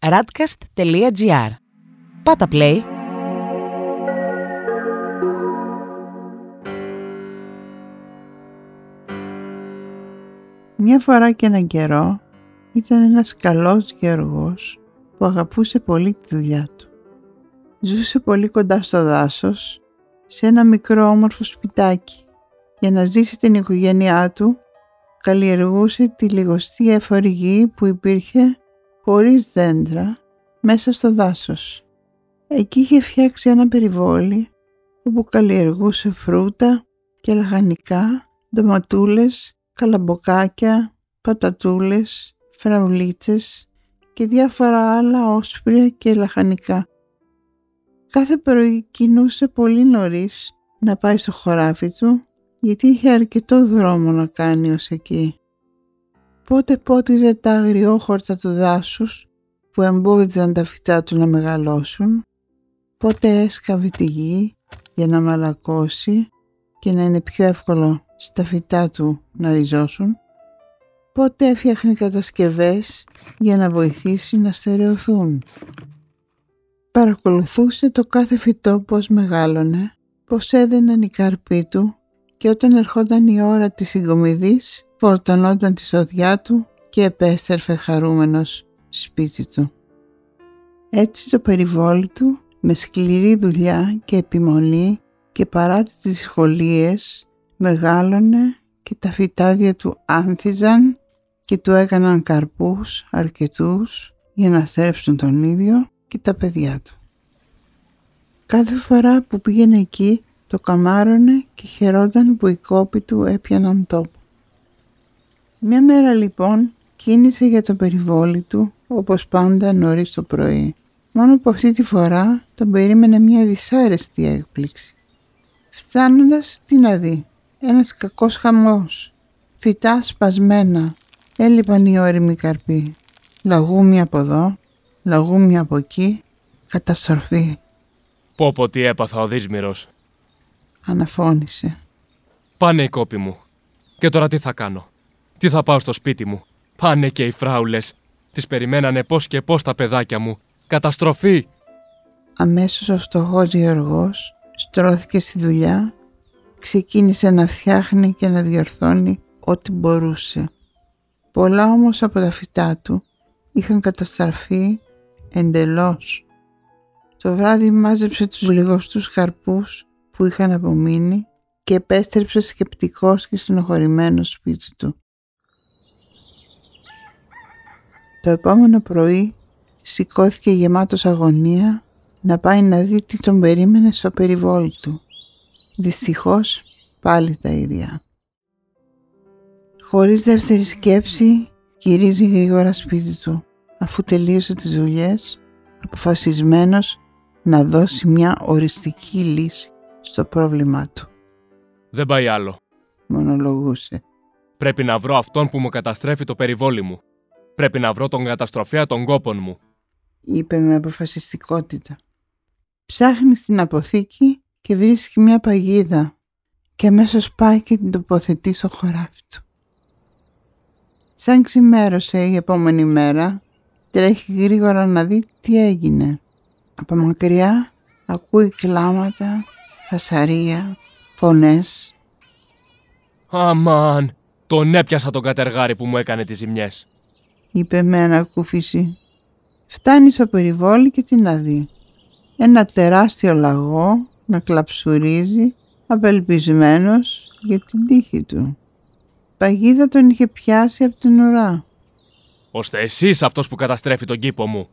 radcast.gr. Πάτα play. Μια φορά και έναν καιρό ήταν ένας καλός γεωργός που αγαπούσε πολύ τη δουλειά του. Ζούσε πολύ κοντά στο δάσος, σε ένα μικρό όμορφο σπιτάκι. Για να ζήσει την οικογένειά του, καλλιεργούσε τη λιγοστή έφορη γη που υπήρχε χωρίς δέντρα μέσα στο δάσος. Εκεί είχε φτιάξει ένα περιβόλι όπου καλλιεργούσε φρούτα και λαχανικά, ντοματούλες, καλαμποκάκια, πατατούλες, φραουλίτσες και διάφορα άλλα όσπρια και λαχανικά. Κάθε πρωί κινούσε πολύ νωρίς να πάει στο χωράφι του γιατί είχε αρκετό δρόμο να κάνει ως εκεί. Πότε πότιζε τα αγριόχορτα του δάσους που εμπόδιζαν τα φυτά του να μεγαλώσουν, πότε έσκαβε τη γη για να μαλακώσει και να είναι πιο εύκολο στα φυτά του να ριζώσουν, πότε έφτιαχνε κατασκευές για να βοηθήσει να στερεωθούν; Παρακολουθούσε το κάθε φυτό πώς μεγάλωνε, πώς έδαιναν οι καρποί του και όταν ερχόταν η ώρα της συγκομιδής φορτωνόταν τη σοδιά του και επέστρεφε χαρούμενος σπίτι του. Έτσι το περιβόλι του με σκληρή δουλειά και επιμονή και παρά τις δυσκολίες μεγάλωνε και τα φυτάδια του άνθιζαν και του έκαναν καρπούς αρκετούς για να θρέψουν τον ίδιο και τα παιδιά του. Κάθε φορά που πήγαινε εκεί το καμάρωνε και χαιρόταν που οι κόποι του έπιαναν τόπο. Μια μέρα λοιπόν κίνησε για το περιβόλι του όπως πάντα νωρίς το πρωί. Μόνο που αυτή τη φορά τον περίμενε μια δυσάρεστη έκπληξη. Φτάνοντας τι να δει, ένας κακός χαμός, φυτά σπασμένα, έλειπαν οι όριμοι καρποί, λαγούμια από εδώ, λαγούμια από εκεί, καταστροφή. Πω πω τι έπαθα ο Δύσμυρος. Αναφώνησε. Πάνε οι κόποι μου. Και τώρα τι θα κάνω; Τι θα πάω στο σπίτι μου; Πάνε και οι φράουλες. Τις περιμένανε πώς και πώς τα παιδάκια μου. Καταστροφή. Αμέσως ο φτωχός Γεωργός στρώθηκε στη δουλειά, ξεκίνησε να φτιάχνει και να διορθώνει ό,τι μπορούσε. Πολλά όμως από τα φυτά του είχαν καταστραφεί εντελώς. Το βράδυ μάζεψε τους λιγοστούς καρπούς που είχαν απομείνει και επέστρεψε σκεπτικός και συνοχωρημένος σπίτι του. Το επόμενο πρωί σηκώθηκε γεμάτος αγωνία να πάει να δει τι τον περίμενε στο περιβόλι του. Δυστυχώς πάλι τα ίδια. Χωρίς δεύτερη σκέψη γυρίζει γρήγορα σπίτι του αφού τελείωσε τις δουλειές αποφασισμένος να δώσει μια οριστική λύση στο πρόβλημά του. Δεν πάει άλλο. Μονολογούσε. Πρέπει να βρω αυτόν που μου καταστρέφει το περιβόλι μου. Πρέπει να βρω τον καταστροφέα των κόπων μου. είπε με αποφασιστικότητα. Ψάχνει στην αποθήκη και βρίσκει μια παγίδα και αμέσως πάει και την τοποθετεί στο χωράφι του. Σαν ξημέρωσε η επόμενη μέρα, τρέχει γρήγορα να δει τι έγινε. Από μακριά ακούει κλάματα, φασαρία, φωνές. Αμάν, τον έπιασα τον κατεργάρι που μου έκανε τις ζημιές. Είπε με ανακούφιση. Φτάνεις στο περιβόλι και τι να δει. Ένα τεράστιο λαγό να κλαψουρίζει, απελπισμένος για την τύχη του. Παγίδα τον είχε πιάσει από την ουρά, Ώστε εσείς αυτός που καταστρέφει τον κήπο μου.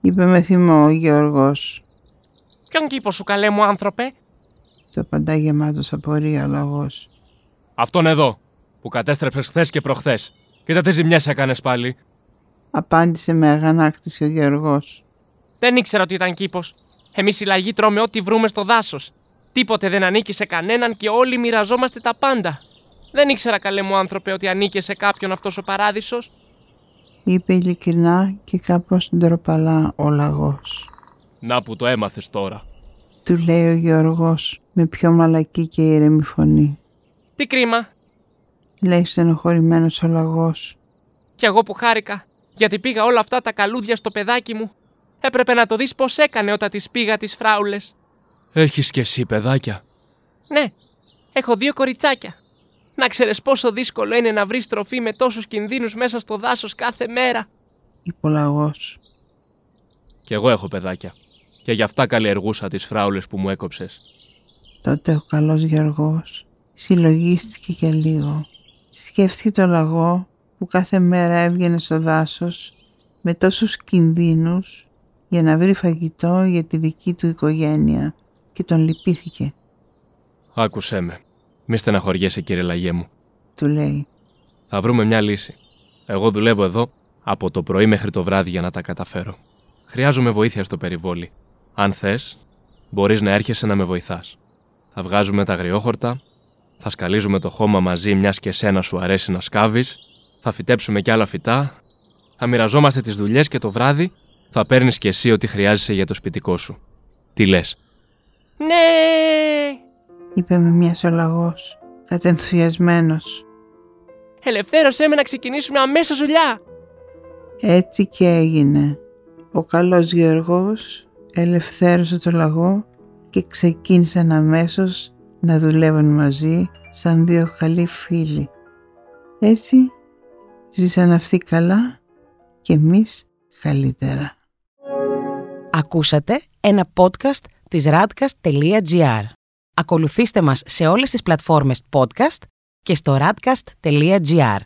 είπε με θυμό ο Γιώργος. Ποιον κήπο σου, καλέ μου άνθρωπε; Το απαντά γεμάτος απορία ο λαγός. Αυτόν εδώ, που κατέστρεψες χθες και προχθές. Κοίτα τι ζημιές έκανες πάλι. Απάντησε με αγανάκτηση ο Γιώργος. Δεν ήξερα ότι ήταν κήπος. Εμείς οι λαγοί τρώμε ό,τι βρούμε στο δάσος. Τίποτε δεν ανήκει σε κανέναν και όλοι μοιραζόμαστε τα πάντα. Δεν ήξερα, καλέ μου άνθρωπε, ότι ανήκε σε κάποιον αυτός ο παράδεισος. είπε ειλικρινά και κάπως ντροπαλά ο λαγός. Να που το έμαθες τώρα. Του λέει ο Γιώργος με πιο μαλακή και ήρεμη φωνή. Τι κρίμα. Λέει στενοχωρημένος ο λαγός. Κι εγώ που χάρηκα. Γιατί πήγα όλα αυτά τα καλούδια στο παιδάκι μου. Έπρεπε να το δεις πώς έκανε όταν τις πήγα τις φράουλες. Έχεις κι εσύ παιδάκια; Ναι, έχω δύο κοριτσάκια. Να ξέρεις πόσο δύσκολο είναι να βρεις τροφή με τόσους κινδύνους μέσα στο δάσος κάθε μέρα. είπε ο λαγός. Κι εγώ έχω παιδάκια. Και γι' αυτά καλλιεργούσα τις φράουλες που μου έκοψες. Τότε ο καλός Γεωργός συλλογίστηκε για λίγο. Σκέφτηκε το λαγό που κάθε μέρα έβγαινε στο δάσος με τόσους κινδύνους για να βρει φαγητό για τη δική του οικογένεια και τον λυπήθηκε, Άκουσέ με. Μη στεναχωριέσαι κύριε Λαγέ μου. του λέει. Θα βρούμε μια λύση. Εγώ δουλεύω εδώ από το πρωί μέχρι το βράδυ για να τα καταφέρω. Χρειάζομαι βοήθεια στο περιβόλι. Αν θες, μπορείς να έρχεσαι να με βοηθάς. Θα βγάζουμε τα αγριόχορτα, θα σκαλίζουμε το χώμα μαζί μιας και σένα σου αρέσει να σκάβεις, θα φυτέψουμε κι άλλα φυτά, θα μοιραζόμαστε τις δουλειές και το βράδυ θα παίρνεις κι εσύ ό,τι χρειάζεσαι για το σπιτικό σου. Τι λες, Ναι! είπε με μια ο λαγός, κατενθουσιασμένος. Ελευθέρωσέ με να ξεκινήσουμε αμέσως δουλειά. Έτσι και έγινε. Ο καλός Γεωργός ελευθέρωσε το λαγό και ξεκίνησαν αμέσως να δουλεύουν μαζί σαν δύο καλοί φίλοι. Έτσι ζήσαν αυτοί καλά και εμείς καλύτερα. Ακούσατε ένα podcast της radcast.gr. Ακολουθήστε μας σε όλες τις πλατφόρμες podcast και στο radcast.gr.